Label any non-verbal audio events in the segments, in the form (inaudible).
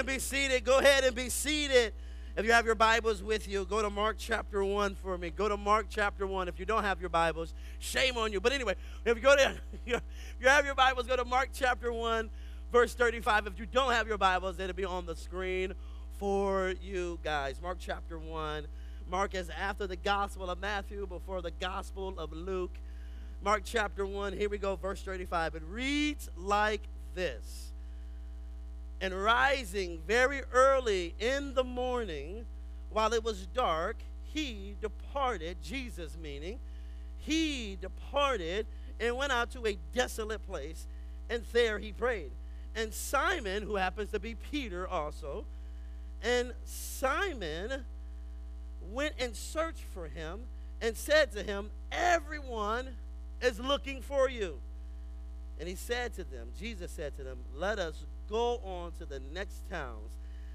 and be seated. Go ahead and be seated. If you have your Bibles with you, go to Mark chapter 1 for me. Go to Mark chapter 1. If you don't have your Bibles, shame on you. But anyway, if you go to (laughs) if you have your Bibles, go to Mark chapter 1, verse 35. If you don't have your Bibles, it'll be on the screen for you guys. Mark chapter 1. Mark is after the Gospel of Matthew, before the Gospel of Luke. Mark chapter 1, here we go, verse 35. It reads like this and rising very early in the morning, while it was dark, he departed, Jesus meaning, he departed and went out to a desolate place, and there he prayed. And Simon, who happens to be Peter also, and Simon went and searched for him and said to him, Everyone is looking for you. And he said to them, Jesus said to them, Let us go on to the next towns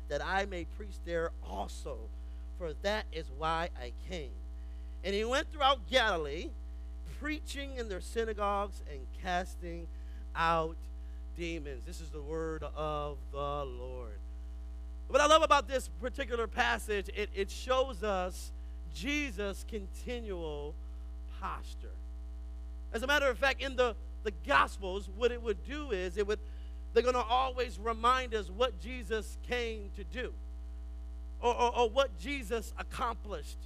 that I may preach there also, for that is why I came. And he went throughout Galilee, preaching in their synagogues and casting out demons. This is the word of the Lord. What I love about this particular passage, it, it shows us Jesus' continual posture. As a matter of fact, in the, the Gospels, what it would do is it would they're going to always remind us what Jesus came to do or, or, or what Jesus accomplished.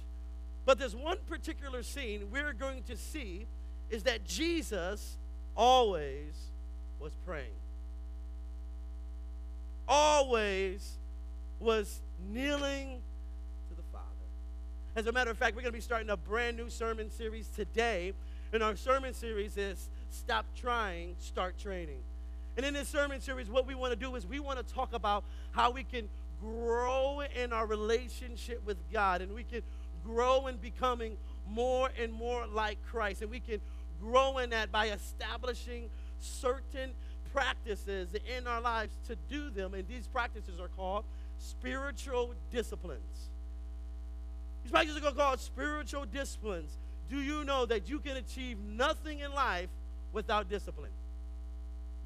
But there's one particular scene we're going to see is that Jesus always was praying. Always was kneeling to the Father. As a matter of fact, we're going to be starting a brand new sermon series today. And our sermon series is Stop Trying, Start Training. And in this sermon series, what we want to do is we want to talk about how we can grow in our relationship with God and we can grow in becoming more and more like Christ. And we can grow in that by establishing certain practices in our lives to do them. And these practices are called spiritual disciplines. These practices are called spiritual disciplines. Do you know that you can achieve nothing in life without discipline?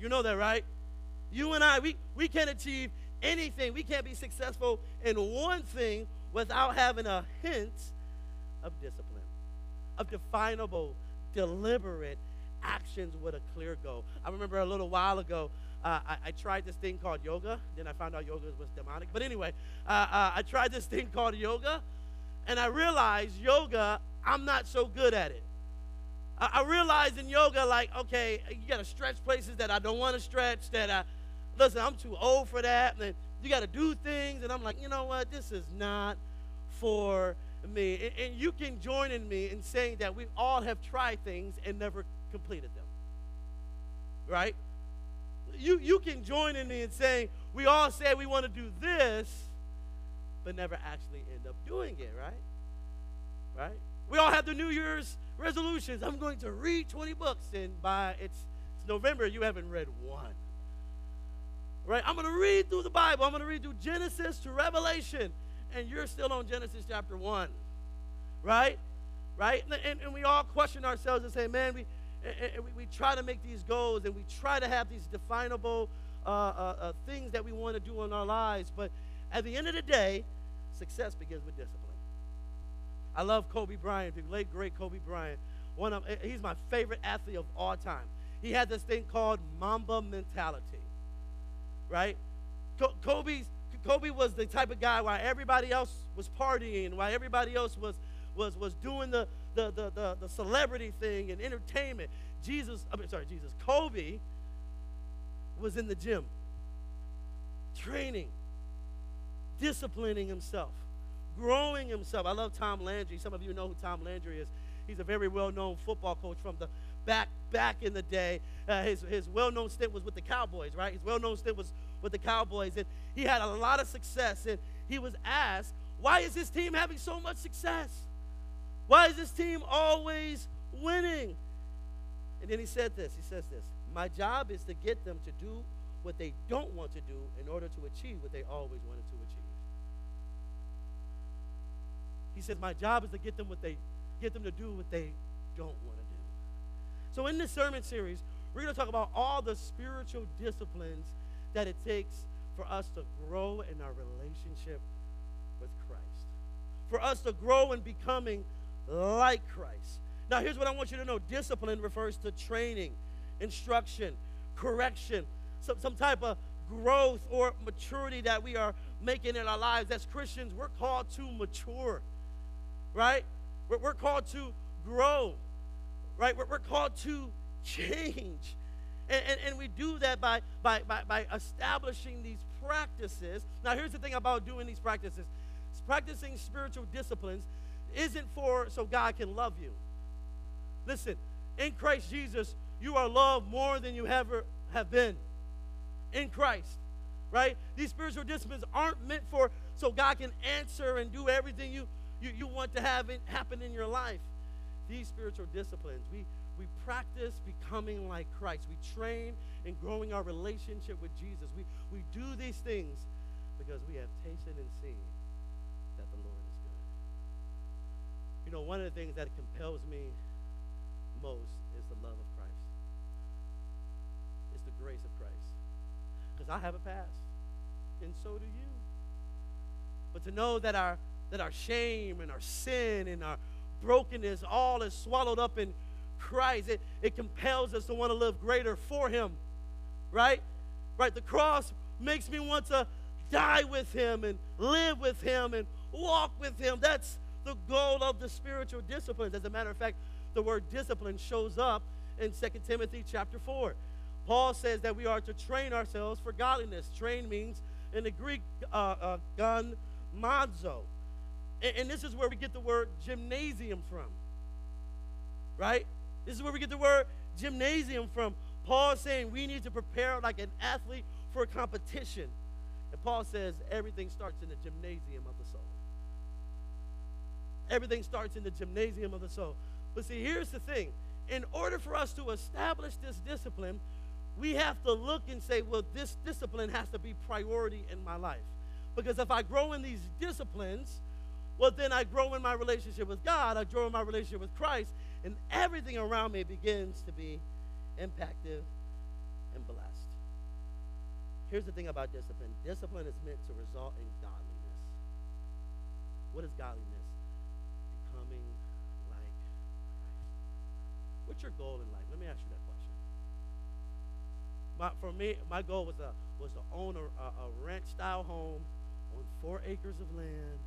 You know that, right? You and I, we, we can't achieve anything. We can't be successful in one thing without having a hint of discipline, of definable, deliberate actions with a clear goal. I remember a little while ago, uh, I, I, tried this thing called yoga. Then I found out yoga was demonic. But anyway, uh, uh, I tried this thing called yoga, and I realized yoga, I'm not so good at it. I, I realized in yoga, like, okay, you got to stretch places that I don't want to stretch, that I, listen, I'm too old for that. And you got to do things. And I'm like, you know what? This is not for me. And, and you can join in me in saying that we all have tried things and never completed them. Right? You, you can join in me in saying we all say we want to do this, but never actually end up doing it, right? Right? We all have the New Year's resolutions. I'm going to read 20 books, and by it's, it's November, you haven't read one. Right? I'm going to read through the Bible. I'm going to read through Genesis to Revelation, and you're still on Genesis chapter 1. Right? Right? And, and we all question ourselves and say, man, we, and we, we try to make these goals and we try to have these definable uh, uh, uh, things that we want to do in our lives. But at the end of the day, success begins with discipline. I love Kobe Bryant, the late great Kobe Bryant. One of eh, he's my favorite athlete of all time. He had this thing called Mamba mentality, right? Kobe's Kobe was the type of guy while everybody else was partying, while everybody else was was was doing the the the the, the celebrity thing and entertainment. Jesus, I mean, sorry, Jesus. Kobe was in the gym, training, disciplining himself growing himself. I love Tom Landry. Some of you know who Tom Landry is. He's a very well-known football coach from the back back in the day. Uh, his his well-known stint was with the Cowboys, right? His well-known stint was with the Cowboys, and he had a lot of success. And he was asked, "Why is this team having so much success? Why is this team always winning?" And then he said this. He says this: "My job is to get them to do what they don't want to do in order to achieve what they always wanted to achieve." He said, My job is to get them what they get them to do what they don't want to do. So in this sermon series, we're going to talk about all the spiritual disciplines that it takes for us to grow in our relationship with Christ, for us to grow in becoming like Christ. Now, here's what I want you to know discipline refers to training, instruction, correction, some, some type of growth or maturity that we are making in our lives. As Christians, we're called to mature, right? We're, we're called to grow, right? We're, we're called to change. And, and, and, we do that by, by, by, by establishing these practices. Now, here's the thing about doing these practices practicing spiritual disciplines isn't for so God can love you. Listen, in Christ Jesus, you are loved more than you ever have been. In Christ, right? These spiritual disciplines aren't meant for so God can answer and do everything you, you, you want to have it happen in your life. These spiritual disciplines, we, we practice becoming like Christ. We train in growing our relationship with Jesus. We, we do these things because we have tasted and seen that the Lord is good. You know, one of the things that compels me most is the love of Christ. It's the grace of Christ. Because I have a past, and so do you. But to know that our that our shame and our sin and our brokenness all is swallowed up in Christ, it, it compels us to want to live greater for Him. Right? Right? The cross makes me want to die with Him and live with Him and walk with Him. That's the goal of the spiritual disciplines. As a matter of fact, the word discipline shows up in 2 Timothy chapter 4. Paul says that we are to train ourselves for godliness. Train means in the Greek, uh, uh, gun mazo. And, and this is where we get the word gymnasium from. Right? This is where we get the word gymnasium from. Paul saying we need to prepare like an athlete for a competition. And Paul says everything starts in the gymnasium of the soul. Everything starts in the gymnasium of the soul. But see, here's the thing. In order for us to establish this discipline, we have to look and say, well, this discipline has to be priority in my life. Because if I grow in these disciplines, well, then I grow in my relationship with God, I grow in my relationship with Christ, and everything around me begins to be impacted and blessed. Here's the thing about discipline discipline is meant to result in godliness. What is godliness? Becoming like Christ. What's your goal in life? Let me ask you that question. My, for me, my goal was, a, was to own a, a, a ranch style home on four acres of land,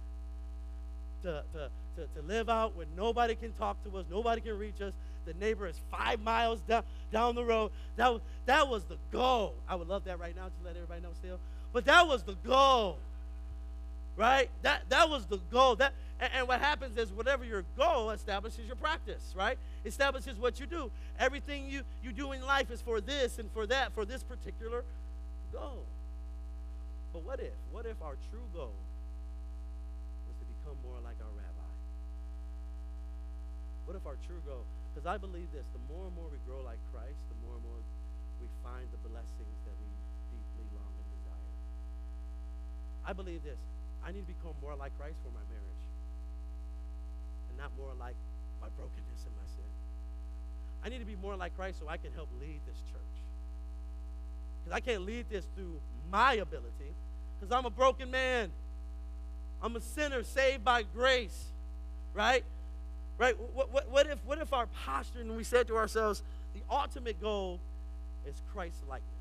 to, to, to, to live out where nobody can talk to us, nobody can reach us. The neighbor is five miles down, down the road. That, was, that was the goal. I would love that right now to let everybody know still. But that was the goal. Right? That, that was the goal. That, and, and what happens is whatever your goal establishes your practice, right? Establishes what you do. Everything you, you do in life is for this and for that, for this particular goal. But what if? What if our true goal become more like our rabbi? What if our true goal? Because I believe this the more and more we grow like Christ, the more and more we find the blessings that we deeply long and desire. I believe this I need to become more like Christ for my marriage and not more like my brokenness and my sin. I need to be more like Christ so I can help lead this church. Because I can't lead this through my ability, because I'm a broken man. I'm a sinner saved by grace, right? Right? What, what, what, if, what if our posture and we said to ourselves, the ultimate goal is Christ's likeness?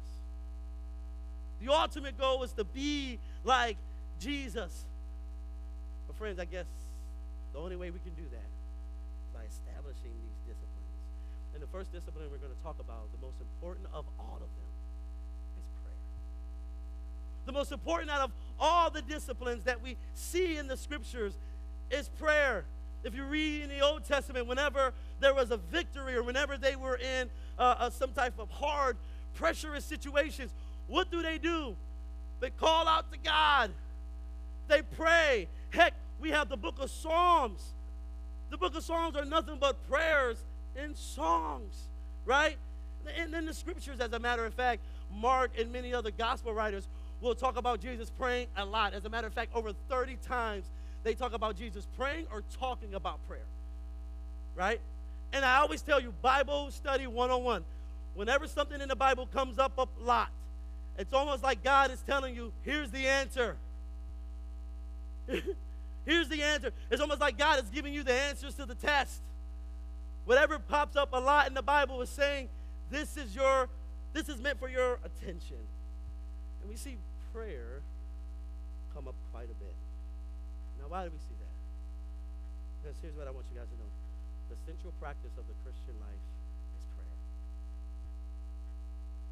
The ultimate goal is to be like Jesus. But, friends, I guess the only way we can do that is by establishing these disciplines. And the first discipline we're going to talk about, the most important of all of them, is prayer. The most important out of all the disciplines that we see in the scriptures is prayer. If you read in the Old Testament, whenever there was a victory or whenever they were in uh, uh, some type of hard, pressurous situations, what do they do? They call out to God. They pray. Heck, we have the book of Psalms. The book of Psalms are nothing but prayers and songs, right? And then the scriptures, as a matter of fact, Mark and many other gospel writers will talk about Jesus praying a lot. As a matter of fact, over 30 times they talk about Jesus praying or talking about prayer, right? And I always tell you, Bible study 101. Whenever something in the Bible comes up a lot, it's almost like God is telling you, here's the answer. (laughs) here's the answer. It's almost like God is giving you the answers to the test. Whatever pops up a lot in the Bible is saying, this is your, this is meant for your attention. And we see prayer come up quite a bit. Now, why do we see that? Because here's what I want you guys to know. The central practice of the Christian life is prayer.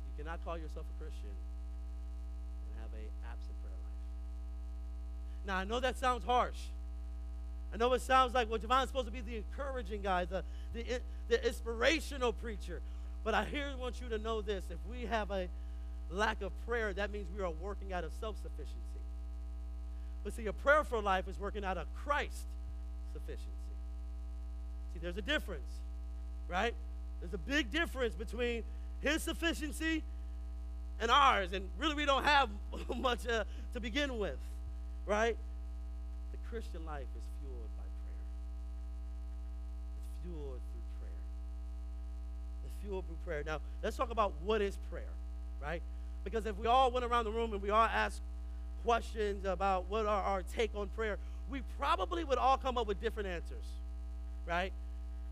You cannot call yourself a Christian and have a absent prayer life. Now, I know that sounds harsh. I know it sounds like, well, JoVon's supposed to be the encouraging guy, the, the, the inspirational preacher. But I here want you to know this. If we have a lack of prayer, that means we are working out of self sufficiency. But see, a prayerful life is working out of Christ sufficiency. See, there's a difference, right? There's a big difference between his sufficiency and ours. And really, we don't have (laughs) much uh, to begin with, right? The Christian life is fueled by prayer, it's fueled through prayer. It's fueled through prayer. Now, let's talk about what is prayer, right? Because if we all went around the room and we all asked questions about what are our take on prayer, we probably would all come up with different answers, right?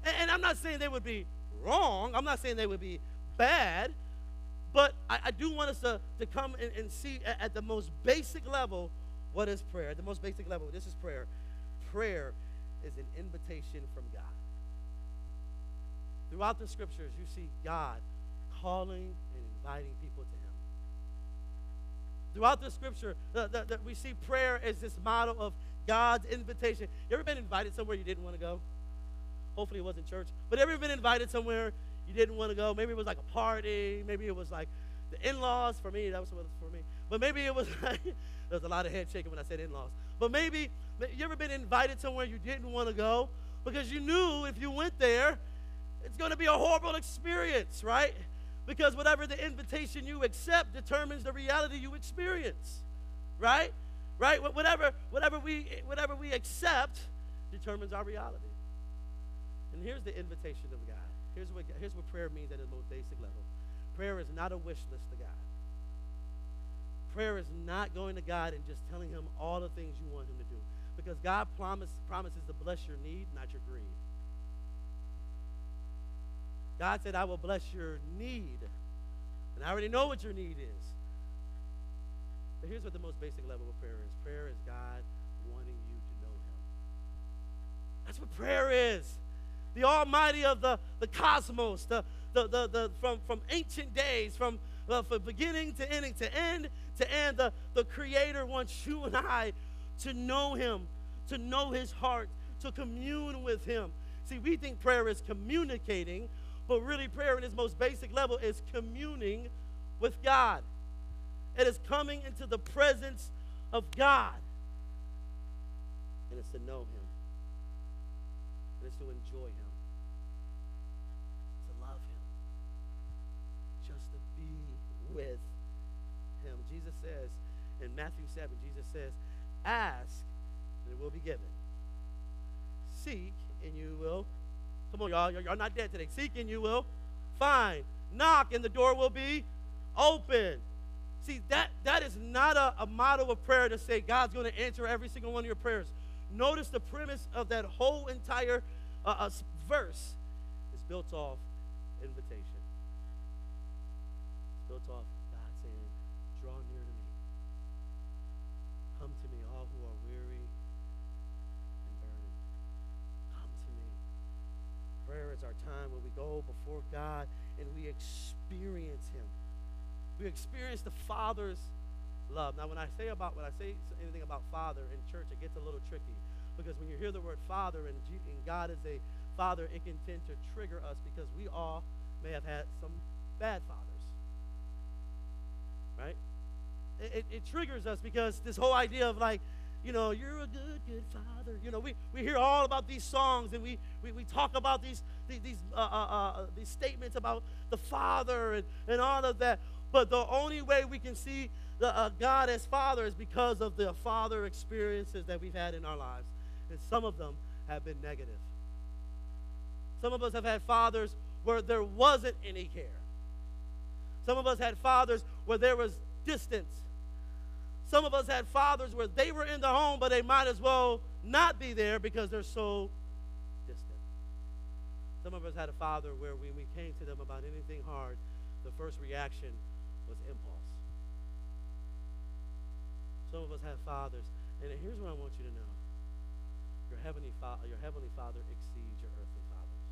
And, and I'm not saying they would be wrong. I'm not saying they would be bad. But I, I do want us to, to come and, and see at, at, the most basic level what is prayer. At the most basic level, this is prayer. Prayer is an invitation from God. Throughout the scriptures, you see God calling and inviting people to. Throughout the scripture, the, we see prayer as this model of God's invitation. You ever been invited somewhere you didn't want to go? Hopefully it wasn't church. But ever been invited somewhere you didn't want to go? Maybe it was like a party. Maybe it was like the in-laws. For me, that was for me. But maybe it was (laughs) like, there was a lot of head shaking when I said in-laws. But maybe, you ever been invited somewhere you didn't want to go? Because you knew if you went there, it's going to be a horrible experience, right? Because whatever the invitation you accept determines the reality you experience. Right? Right? Whatever, whatever, we, whatever we accept determines our reality. And here's the invitation of God. Here's what, here's what prayer means at the most basic level. Prayer is not a wish list to God. Prayer is not going to God and just telling him all the things you want him to do. Because God promise, promises to bless your need, not your greed. God said, I will bless your need. And I already know what your need is. But here's what the most basic level of prayer is prayer is God wanting you to know Him. That's what prayer is. The Almighty of the, the cosmos, the, the, the, the, from, from ancient days, from, uh, from beginning to ending, to end to end, the, the Creator wants you and I to know Him, to know His heart, to commune with Him. See, we think prayer is communicating but really, prayer in its most basic level is communing with God. It is coming into the presence of God. And it's to know Him. And it's to enjoy Him. To love Him. Just to be with Him. Jesus says in Matthew 7, Jesus says, Ask, and it will be given. Seek, and you will Come on, y'all. You're not dead today. Seeking you will find. Knock and the door will be open. See, that, that is not a, a model of prayer to say God's going to answer every single one of your prayers. Notice the premise of that whole entire uh, uh, verse is built off invitation. It's built off our time when we go before God and we experience Him. We experience the Father's love. Now, when I say about when I say anything about Father in church, it gets a little tricky because when you hear the word Father and, and God is a Father, it can tend to trigger us because we all may have had some bad fathers, right? It, it, it triggers us because this whole idea of like you know, you're a good, good father. You know, we, we hear all about these songs and we, we, we talk about these, these, uh, uh, uh, these statements about the father and, and all of that. But the only way we can see the, uh, God as father is because of the father experiences that we've had in our lives. And some of them have been negative. Some of us have had fathers where there wasn't any care. Some of us had fathers where there was distance. Some of us had fathers where they were in the home, but they might as well not be there because they're so distant. Some of us had a father where when we came to them about anything hard, the first reaction was impulse. Some of us have fathers, and here's what I want you to know. Your heavenly, fa- your heavenly Father exceeds your earthly fathers.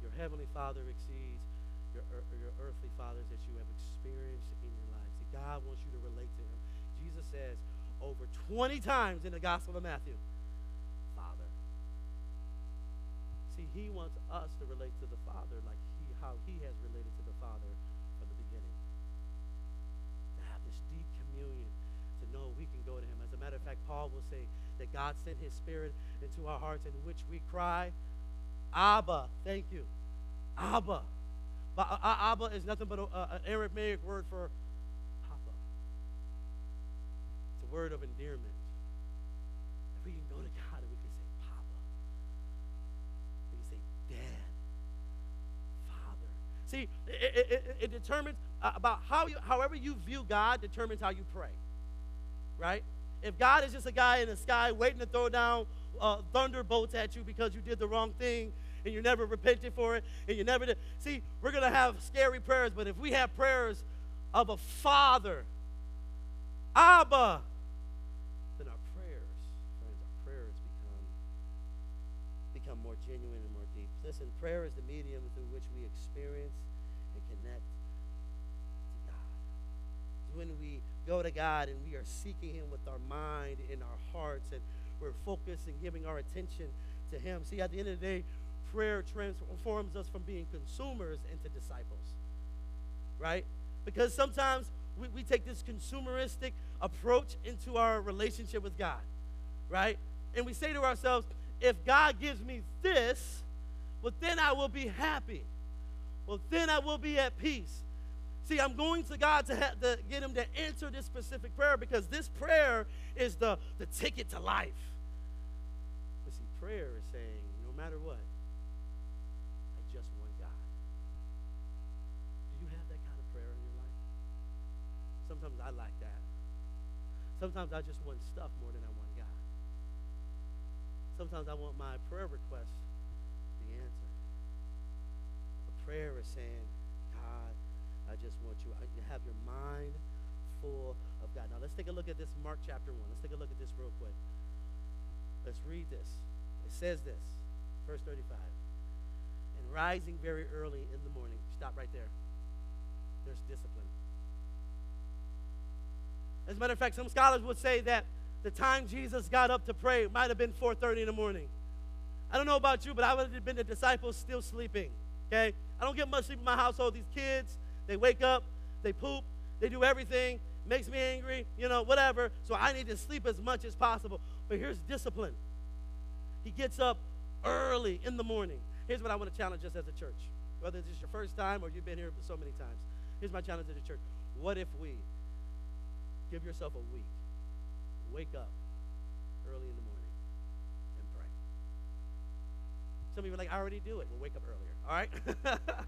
Your heavenly Father exceeds your, your earthly fathers that you have experienced in your life. God wants you to relate to him. Jesus says over 20 times in the Gospel of Matthew, Father. See, he wants us to relate to the Father like he, how he has related to the Father from the beginning. To have this deep communion, to know we can go to him. As a matter of fact, Paul will say that God sent his spirit into our hearts in which we cry, Abba, thank you. Abba. Uh, uh Abba is nothing but an Aramaic word for Papa. It's a word of endearment. If we can go to God and we can say Papa, we can say Dad, Father. See, it, it, it determines uh, about how you, however you view God determines how you pray, right? If God is just a guy in the sky waiting to throw down uh, thunderbolts at you because you did the wrong thing and you never repented for it and you never did. See, we're going to have scary prayers, but if we have prayers of a father, Abba, then our prayers, friends, our prayers become, become more genuine and more deep. Listen, prayer is the medium through which we experience and connect to God. It's When we go to God and we are seeking Him with our mind and our hearts, and we're focused and giving our attention to Him. See, at the end of the day, prayer transforms us from being consumers into disciples, right? Because sometimes we, we take this consumeristic approach into our relationship with God, right? And we say to ourselves, if God gives me this, well, then I will be happy. Well, then I will be at peace. See, I'm going to God to, have, to get him to answer this specific prayer because this prayer is the, the ticket to life. But see, prayer is saying, no matter what, I just want God. Do you have that kind of prayer in your life? Sometimes I like that. Sometimes I just want stuff more than I want. Sometimes I want my prayer request to be answered. But prayer is saying, God, I just want you uh, to have your mind full of God. Now let's take a look at this Mark chapter 1. Let's take a look at this real quick. Let's read this. It says this, verse 35. And rising very early in the morning. Stop right there. There's discipline. As a matter of fact, some scholars would say that the time Jesus got up to pray might have been 4:30 in the morning. I don't know about you, but I would have been the disciples still sleeping. Okay? I don't get much sleep in my household. These kids, they wake up, they poop, they do everything, makes me angry, you know, whatever. So I need to sleep as much as possible. But here's discipline. He gets up early in the morning. Here's what I want to challenge us as a church. Whether this is your first time or you've been here so many times. Here's my challenge to the church. What if we give yourself a week, wake up early in the morning and pray? Some you are like, I already do it. We'll wake up earlier. All right? (laughs)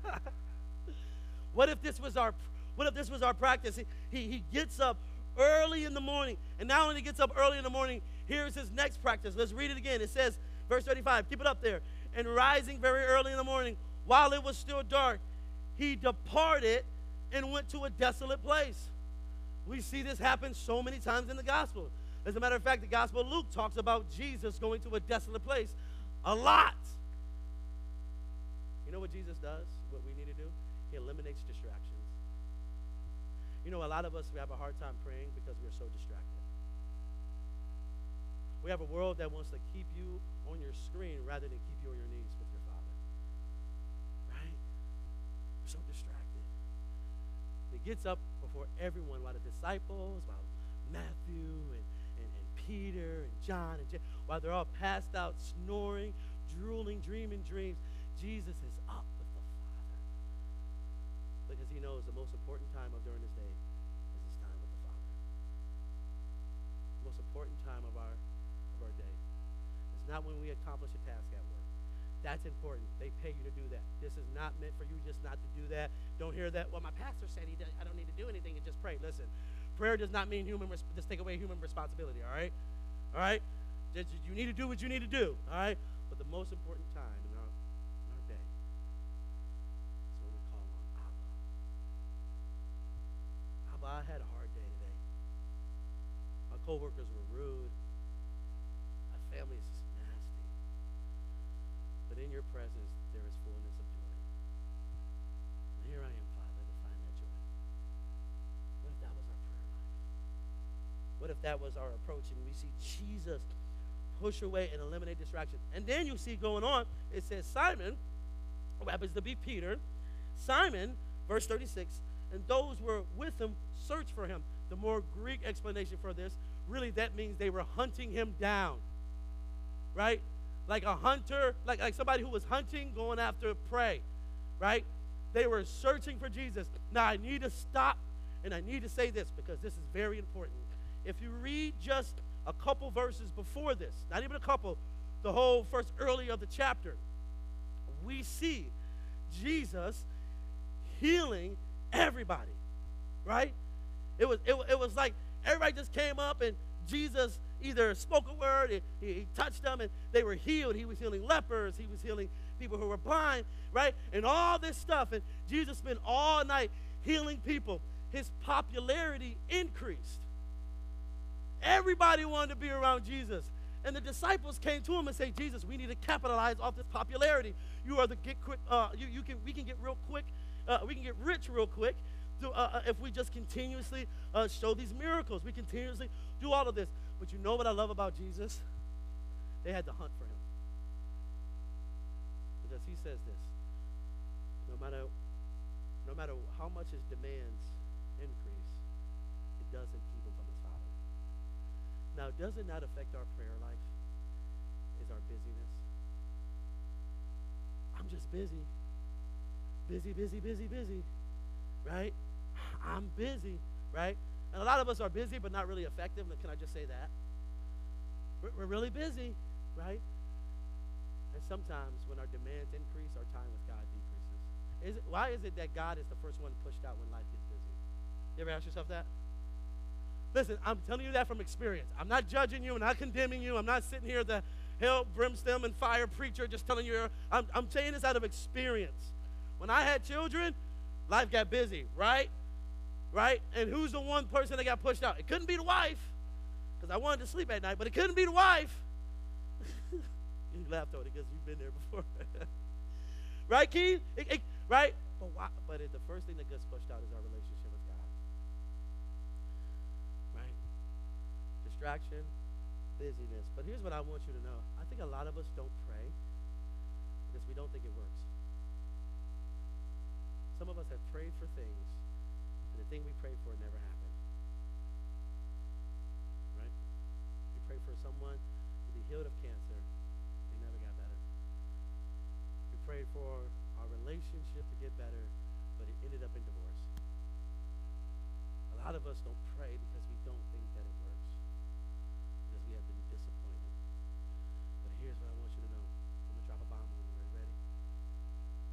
What if this was our what if this was our practice? He, he, he gets up early in the morning. And not only gets up early in the morning, here's his next practice. Let's read it again. It says, verse 35, keep it up there. And rising very early in the morning, while it was still dark, he departed and went to a desolate place. We see this happen so many times in the gospel. As a matter of fact, the gospel of Luke talks about Jesus going to a desolate place a lot. You know what Jesus does? What we need to do? He eliminates distractions. You know, a lot of us, we have a hard time praying because we're so distracted. We have a world that wants to keep you on your screen rather than keep you on your knees with your Father. Right? We're so distracted. He gets up before everyone, while the disciples, while Matthew and, Peter and John and James, while they're all passed out, snoring, drooling, dreaming dreams, Jesus is up with the Father. because he knows the most important time of during his day is his time with the Father. The most important time of our of our day. It's not when we accomplish a task at work. That's important. They pay you to do that. This is not meant for you just not to do that. Don't hear that. Well, my pastor said he I don't need to do anything and just pray. Listen, prayer does not mean human just take away human responsibility. All right, all right. You need to do what you need to do. All right. But the most important time in our in our day is we call on Abba. Abba, I had a hard day today. My coworkers were rude. My family is just nasty. But in your presence, there is fullness of joy. And here I am, Father, to find that joy. What if that was our prayer life? What if that was our approach and we see Jesus push away and eliminate distraction? And then you see going on, it says Simon, who happens to be Peter, Simon, verse 36, and those were with him search for him. The more Greek explanation for this, really that means they were hunting him down. Right? Like a hunter, like, like somebody who was hunting, going after prey. Right? They were searching for Jesus. Now I need to stop and I need to say this because this is very important. If you read just a couple verses before this, not even a couple, the whole first early of the chapter, we see Jesus healing everybody, right? It was, it, it was like everybody just came up and Jesus either spoke a word, he, he touched them, and they were healed. He was healing lepers, he was healing people who were blind, right? And all this stuff. And Jesus spent all night healing people. His popularity increased. Everybody wanted to be around Jesus. And the disciples came to him and say, Jesus, we need to capitalize off this popularity. You are the get quick, uh, you, you can, we can get real quick, uh, we can get rich real quick to, uh, uh if we just continuously uh, show these miracles. We continuously do all of this. But you know what I love about Jesus? They had to hunt for him. Because he says this no matter, no matter how much his demands increase, it doesn't keep him from his Father. Now, does it not affect our prayer life? Is our busyness? I'm just busy. Busy, busy, busy, busy. Right? I'm busy. Right? And a lot of us are busy but not really effective. Can I just say that? We're, we're really busy. Right? And sometimes when our demands increase, our time with God decreases. Is it, why is it that God is the first one pushed out when life gets busy? You ever ask yourself that? Listen, I'm telling you that from experience. I'm not judging you. I'm not condemning you. I'm not sitting here the hell, brimstone, and fire preacher just telling you. I'm, I'm saying this out of experience. When I had children, life got busy, right? Right? And who's the one person that got pushed out? It couldn't be the wife, because I wanted to sleep at night, but it couldn't be the wife. (laughs) you laughed at it because you've been there before. (laughs) right, Keith? It, it, right? But, why, but it, the first thing that gets pushed out is our relationship. Distraction, busyness. But here's what I want you to know I think a lot of us don't pray because we don't think it works. Some of us have prayed for things, and the thing we prayed for never happened. Right? We prayed for someone to be healed of cancer, they never got better. We prayed for our relationship to get better, but it ended up in divorce. A lot of us don't pray because we don't think that it works we have been disappointed. But here's what I want you to know. I'm going to drop a bomb on you. Ready?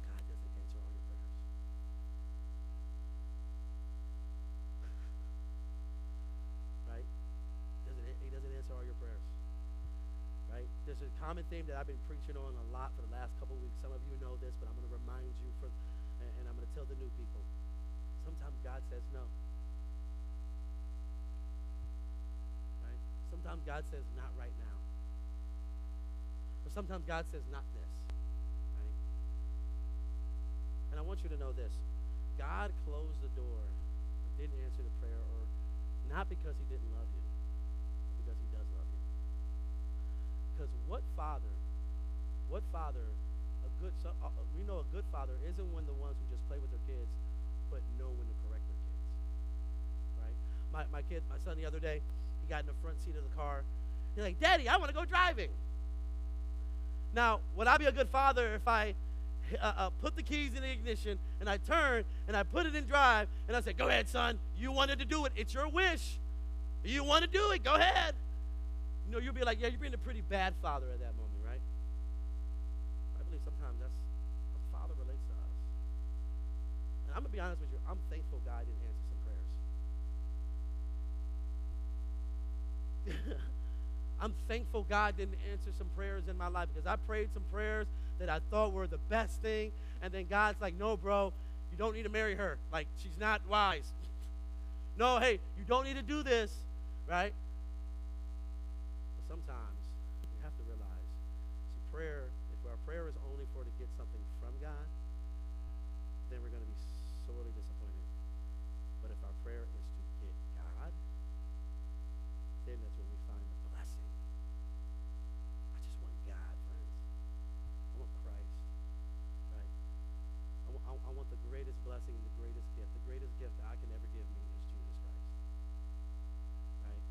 God doesn't answer all your prayers. right? Doesn't, he doesn't answer all your prayers. Right? There's a common theme that I've been preaching on a lot for the last couple weeks. Some of you know this, but I'm going to remind you for, and, I'm going to tell the new people. Sometimes God says no. Right? Sometimes God says, not right now. Or sometimes God says, not this. Right? And I want you to know this. God closed the door, didn't answer the prayer, or not because he didn't love you, but because he does love you. Because what father, what father, a good uh, uh, we know a good father isn't one of the ones who just play with their kids, but know when to correct their kids. Right? My, my kid, my son the other day, he got in the front seat of the car. He's like, Daddy, I want to go driving. Now, would I be a good father if I uh, uh, put the keys in the ignition and I turn and I put it in drive and I said, Go ahead, son. You wanted to do it. It's your wish. You want to do it. Go ahead. You know, you'll be like, Yeah, you're being a pretty bad father at that moment, right? I believe sometimes that's how the Father relates to us. And I'm going to be honest with you, I'm thankful God didn't answer some prayers. (laughs) I'm thankful God didn't answer some prayers in my life because I prayed some prayers that I thought were the best thing. And then God's like, no, bro, you don't need to marry her. Like, she's not wise. (laughs) no, hey, you don't need to do this, right? Sometimes we have to realize, see, prayer, if our prayer is only for to get something from God, then we're going to be sorely disappointed. But if our prayer is to get God, then that's when we find the blessing. I just want God, friends. I want Christ, right? I, wa- I, I want the greatest blessing and the greatest gift. The greatest gift that I can ever give me is Jesus Christ, right?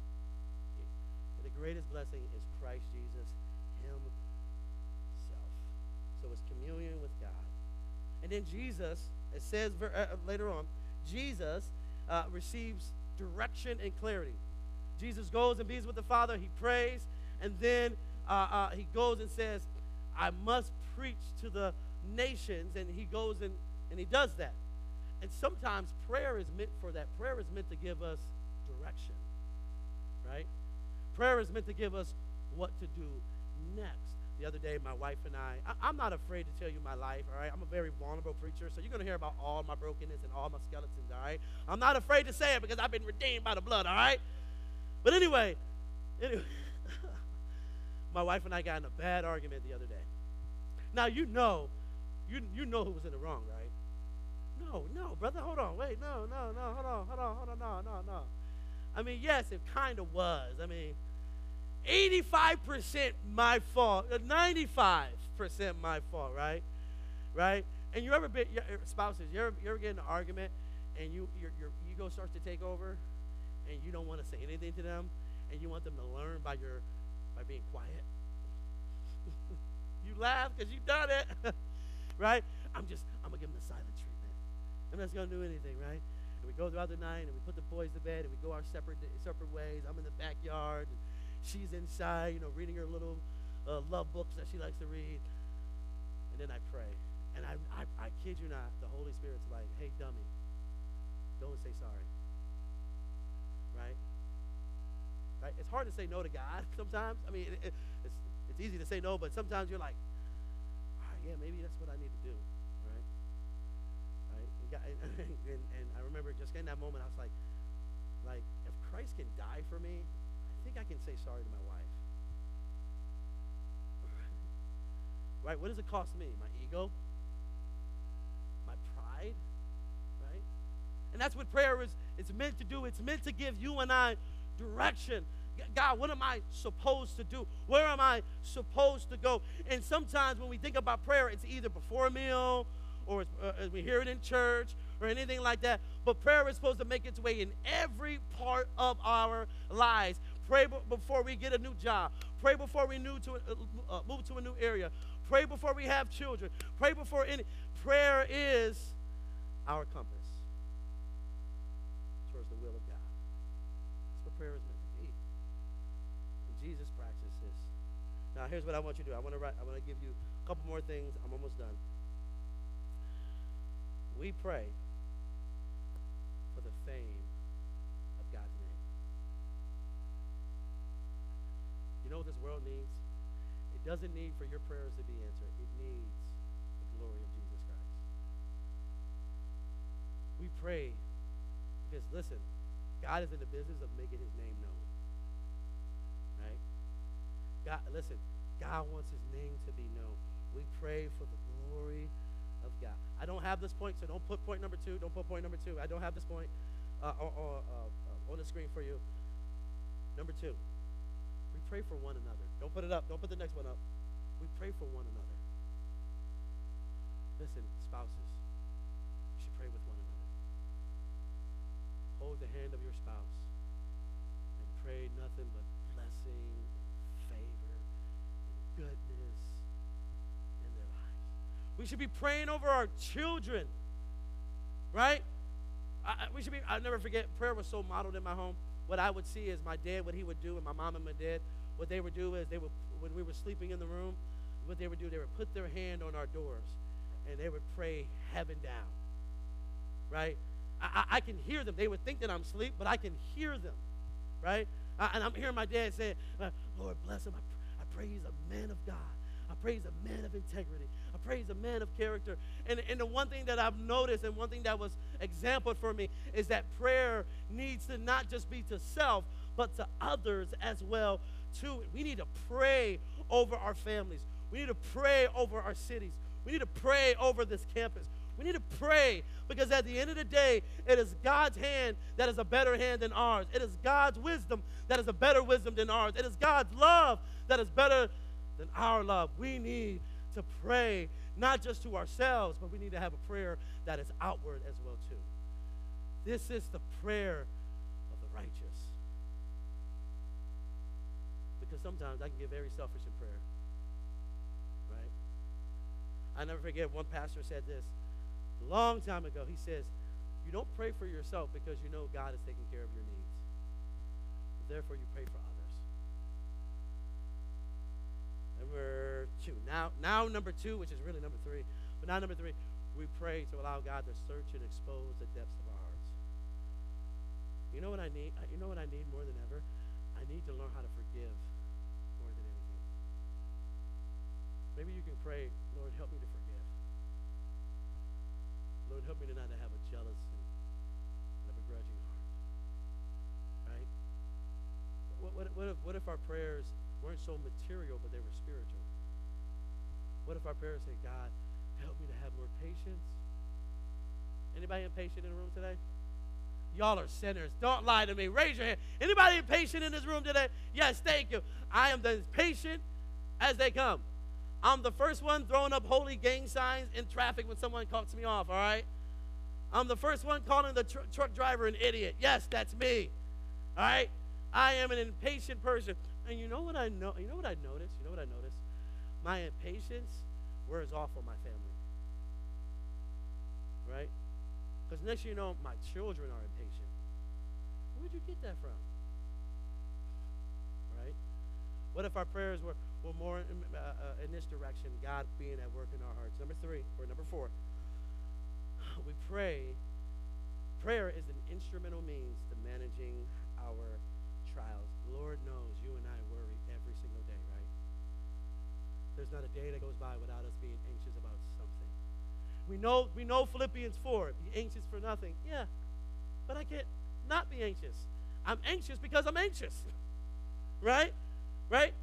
It- the greatest blessing is Christ Jesus Himself. So it's communion with God. And then Jesus, it says uh, later on, Jesus uh, receives direction and clarity. Jesus goes and bees with the Father. He prays, and then uh, uh, he goes and says, "I must preach to the nations." And he goes and and he does that. And sometimes prayer is meant for that. Prayer is meant to give us direction, right? Prayer is meant to give us what to do next. The other day, my wife and I, I am not afraid to tell you my life, all right? I'm a very vulnerable preacher, so you're going to hear about all my brokenness and all my skeletons, all right? I'm not afraid to say it because I've been redeemed by the blood, all right? But anyway, (laughs) anyway, (laughs) my wife and I got in a bad argument the other day. Now, you know, you, you know who was in the wrong, right? No, no, brother, hold on. Wait, no, no, no, hold on, hold on, hold on, no, no, no. I mean, yes, it kind of was. I mean, 85% my fault, uh, 95% my fault, right? Right? And you ever been, your spouses, you ever, you ever get in an argument and you, your, your ego starts to take over and you don't want to say anything to them and you want them to learn by your, by being quiet? (laughs) you laugh because you've done it, (laughs) right? I'm just, I'm going to give them the silent treatment. I'm not going to do anything, right? And we go throughout the night and we put the boys to bed and we go our separate separate ways. I'm in the backyard and she's inside, you know, reading her little uh, love books that she likes to read. And then I pray. And I, I, I kid you not, the Holy Spirit's like, hey, dummy, don't say sorry. Right? Right? It's hard to say no to God (laughs) sometimes. I mean, it, it, it's, it's easy to say no, but sometimes you're like, right, yeah, maybe that's what I need to do. Right? Right? And, God, and, (laughs) and, and I remember just in that moment, I was like, like, if Christ can die for me, think I can say sorry to my wife. (laughs) right? What does it cost me? My ego? My pride? Right? And that's what prayer is it's meant to do. It's meant to give you and I direction. God, what am I supposed to do? Where am I supposed to go? And sometimes when we think about prayer, it's either before a meal or uh, we hear it in church or anything like that. But prayer is supposed to make its way in every part of our lives. Pray before we get a new job. Pray before we new to, uh, uh, move to a new area. Pray before we have children. Pray before any. Prayer is our compass towards the will of God. That's what prayer is meant to be. And Jesus practiced this. Now, here's what I want you to do. I want to write, I want to give you a couple more things. I'm almost done. We pray for the fame You know what this world needs? It doesn't need for your prayers to be answered. It needs the glory of Jesus Christ. We pray because, listen, God is in the business of making his name known. Right? God, listen, God wants his name to be known. We pray for the glory of God. I don't have this point, so don't put point number two. Don't put point number two. I don't have this point uh, or, or, uh, uh, on the screen for you. Number two, pray for one another. Don't put it up. Don't put the next one up. We pray for one another. Listen, spouses, you should pray with one another. Hold the hand of your spouse and pray nothing but blessing, favor, and goodness in their lives. We should be praying over our children, right? I- we should be. I'll never forget. Prayer was so modeled in my home. What I would see is my dad, what he would do, and my mom and my dad, what they would do is they would, when we were sleeping in the room, what they would do, they would put their hand on our doors and they would pray heaven down. Right? I, I, can hear them. They would think that I'm asleep, but I can hear them. Right? I, and I'm hearing my dad say, uh, Lord bless him. I, I a man of God. I pray he's a man of integrity. I pray he's a man of character. And, and the one thing that I've noticed and one thing that was exampled for me is that prayer needs to not just be to self, but to others as well too. We need to pray over our families. We need to pray over our cities. We need to pray over this campus. We need to pray because at the end of the day, it is God's hand that is a better hand than ours. It is God's wisdom that is a better wisdom than ours. It is God's love that is better than our love. We need to pray not just to ourselves, but we need to have a prayer that is outward as well too. This is the prayer of the righteous. Because sometimes I can get very selfish in prayer. Right? I never forget one pastor said this a long time ago. He says, You don't pray for yourself because you know God is taking care of your needs. Therefore, you pray for others. Number two. Now, now number two, which is really number three. But now number three, we pray to allow God to search and expose the depths of our hearts. You know what I need? You know what I need more than ever? I need to learn how to forgive Maybe you can pray, Lord, help me to forgive. Lord, help me to not have a jealous and a begrudging heart. Right? What, what, what, if, what if our prayers weren't so material, but they were spiritual? What if our prayers say, God, help me to have more patience? Anybody impatient in the room today? Y'all are sinners. Don't lie to me. Raise your hand. Anybody impatient in this room today? Yes, thank you. I am as patient as they come. I'm the first one throwing up holy gang signs in traffic when someone cuts me off, all right? I'm the first one calling the tr- truck driver an idiot. Yes, that's me. All right? I am an impatient person. And you know what I know? You know what I notice? You know what I noticed? My impatience wears off on my family. Right? Because next you know, my children are impatient. Where'd you get that from? Right? What if our prayers were, were more in, uh, uh, in this direction, God being at work in our hearts? Number three, or number four, (sighs) we pray. Prayer is an instrumental means to managing our trials. Lord knows you and I worry every single day, right? There's not a day that goes by without us being anxious about something. We know we know Philippians 4, be anxious for nothing. Yeah. But I can't not be anxious. I'm anxious because I'm anxious. (laughs) right? Right?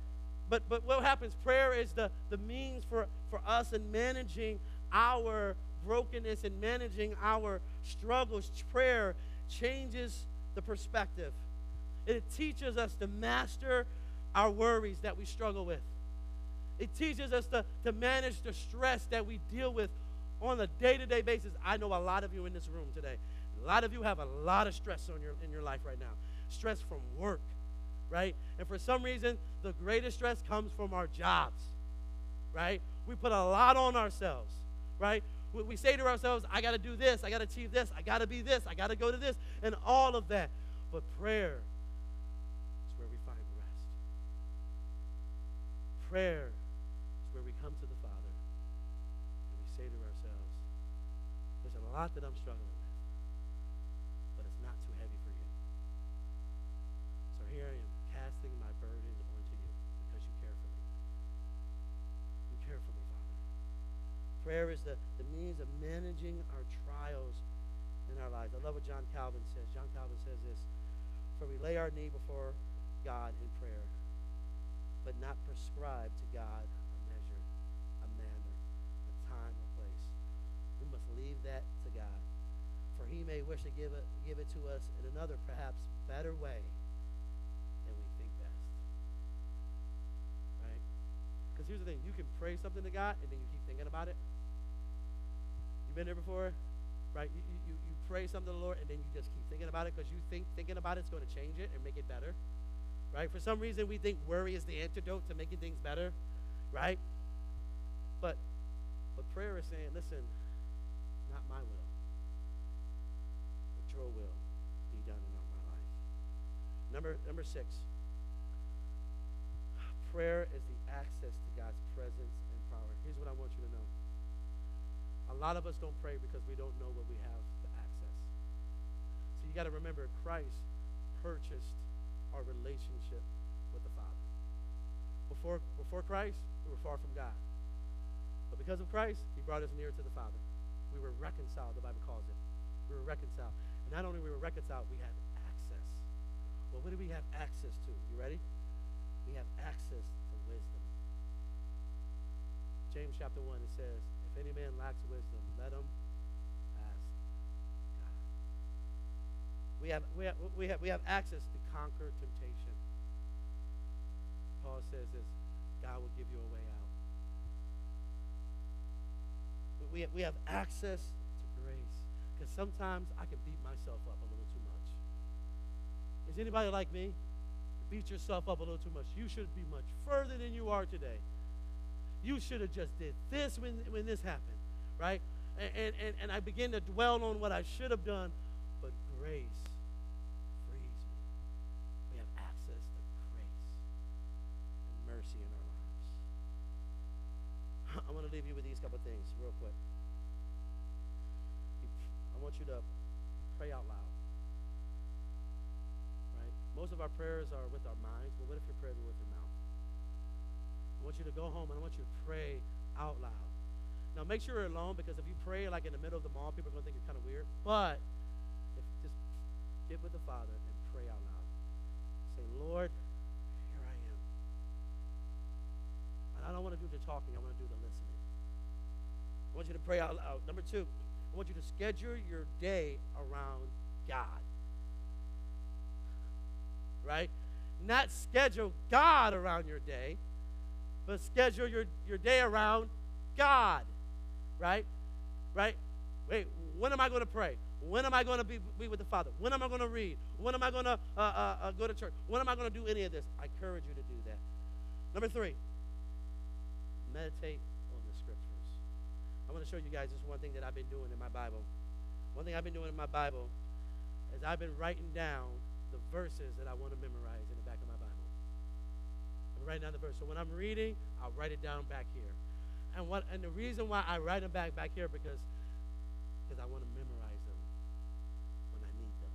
But but what happens? Prayer is the, the means for, for us in managing our brokenness and managing our struggles. Prayer changes the perspective. It teaches us to master our worries that we struggle with. It teaches us to, to manage the stress that we deal with on a day-to-day basis. I know a lot of you in this room today. A lot of you have a lot of stress on your, in your life right now. Stress from work, right? And for some reason, the greatest stress comes from our jobs, right? We put a lot on ourselves, right? We, say to ourselves, I got to do this, I got to achieve this, I got to be this, I got to go to this, and all of that. But prayer is where we find rest. prayer is where we come to the Father and we say to ourselves, there's a lot that I'm struggling with, but it's not too heavy for you. So here I am, casting my burdens onto you because you care for me. You care for me, Father. Prayer is the, the means of managing our trials in our lives. I love what John Calvin says. John Calvin says this, for we lay our knee before God in prayer but not prescribe to God a measure, a manner, a time, a place. We must leave that to God. For he may wish to give it, give it to us in another, perhaps better way than we think best. Right? Because here's the thing you can pray something to God and then you keep thinking about it. Been there before? Right? You, you, you pray something to the Lord and then you just keep thinking about it because you think thinking about it's going to change it and make it better right? For some reason, we think worry is the antidote to making things better, right? But, but prayer is saying, listen, not my will, but your will be done in all my life. Number, number six, prayer is the access to God's presence and power. Here's what I want you to know. A lot of us don't pray because we don't know what we have to access. So you got to remember, Christ purchased our relationship with the Father. Before, before Christ, we were far from God. But because of Christ, he brought us near to the Father. We were reconciled, the Bible calls it. We were reconciled. And not only we were reconciled, we had access. Well, what do we have access to? You ready? We have access to wisdom. James chapter 1, it says, If any man lacks wisdom, let him ask God. We have, we have, we have, we have access to conquer temptation. Paul says this God will give you a way out. We have, we have access to grace. Because sometimes I can beat myself up a little too much. Is anybody like me? Beat yourself up a little too much. You should be much further than you are today. You should have just did this when, when this happened, right? And, and, and I begin to dwell on what I should have done, but grace frees me. We have access to grace and mercy in our lives. (laughs) I want to leave you with these couple things real quick. I want you to pray out loud. Right? Most of our prayers are with our minds, but what if your prayers are with your mouth? I want you to go home and I want you to pray out loud. Now make sure you're alone because if you pray like in the middle of the mall, people are gonna think you're kind of weird. But if just get with the Father and pray out loud. Say, Lord, here I am. And I don't want to do the talking, I want to do the listening. I want you to pray out loud. Number two, I want you to schedule your day around God. Right? Not schedule God around your day, but schedule your, your day around God. Right? Right? Wait, when am I going to pray? When am I going to be, be with the Father? When am I going to read? When am I going to uh, uh, uh, go to church? When am I going to do any of this? I encourage you to do that. Number three, meditate on the scriptures. I want to show you guys this one thing that I've been doing in my Bible. One thing I've been doing in my Bible is I've been writing down the verses that I want to memorize in the back of my Bible. Writing down the verse. So when I'm reading, I'll write it down back here. And what and the reason why I write them back back here because because I want to memorize them when I need them.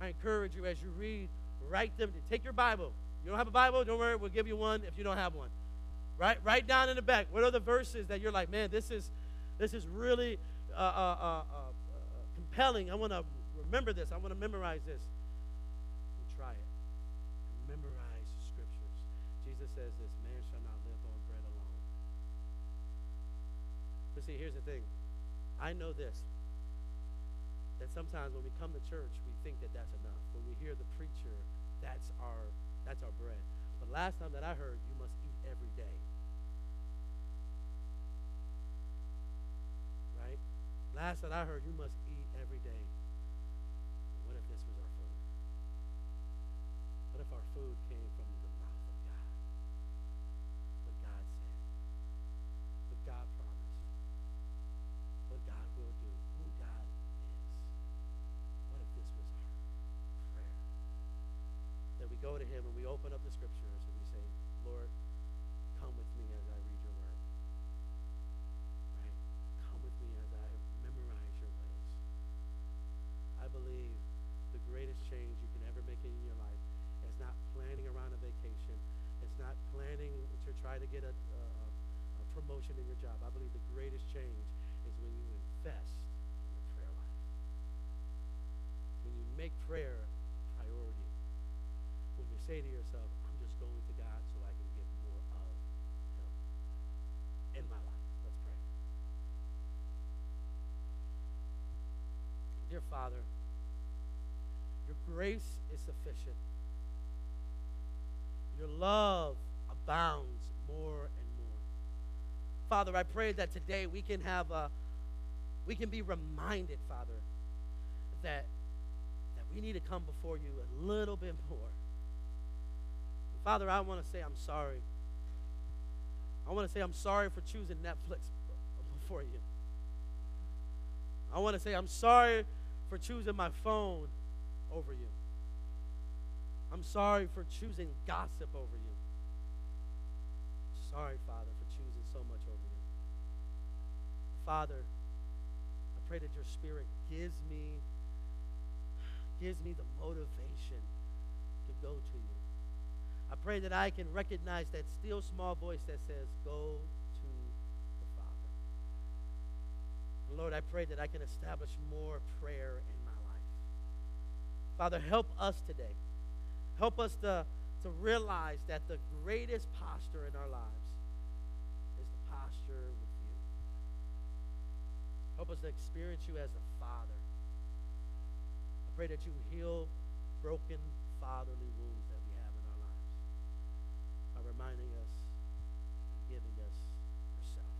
I encourage you as you read, write them. Take your Bible. You don't have a Bible? Don't worry, we'll give you one if you don't have one. Right, right down in the back. What are the verses that you're like, man, this is, this is really uh, uh, uh, uh compelling. I want to remember this. I want to memorize this. And try it. Memorize scriptures. Jesus says this: Man shall not live on bread alone. But see, here's the thing. I know this. That sometimes when we come to church, we think that that's enough. When we hear the preacher, that's our that's our bread. But last time that I heard, you must eat every day. Right? Last that I heard, you must eat every day. What if this was our food? What if our food came from the mouth of God? What God said, what God promised, what God will do, who God is. What if this was our prayer? That we go to Him and we open up the scriptures and we say, Lord, come with me as I read your word. Right? Come with me as I memorize your ways. I believe the greatest change you can ever make in your life is not planning around a vacation. It's not planning to try to get a, a, a promotion in your job. I believe the greatest change is when you invest in your prayer life. When you make prayer say to yourself, I'm just going to God so I can get more of Him in my life. Let's pray. Dear Father, your grace is sufficient. Your love abounds more and more. Father, I pray that today we can have a we can be reminded, Father, that that we need to come before you a little bit more. Father, I want to say I'm sorry I want to say I'm sorry for choosing Netflix before you. I want to say I'm sorry for choosing my phone over you. I'm sorry for choosing gossip over you. sorry, Father, for choosing so much over you. Father, I pray that your spirit gives me gives me the motivation to go to you. I pray that I can recognize that still small voice that says, Go to the Father. Lord, I pray that I can establish more prayer in my life. Father, help us today. Help us to, to realize that the greatest posture in our lives is the posture with you. Help us to experience you as a father. I pray that you heal broken fatherly wounds that we have in our lives by reminding us and giving us yourself.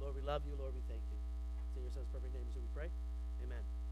Lord, we love you. Lord, we thank you. It's in your son's perfect name, so we pray. Amen.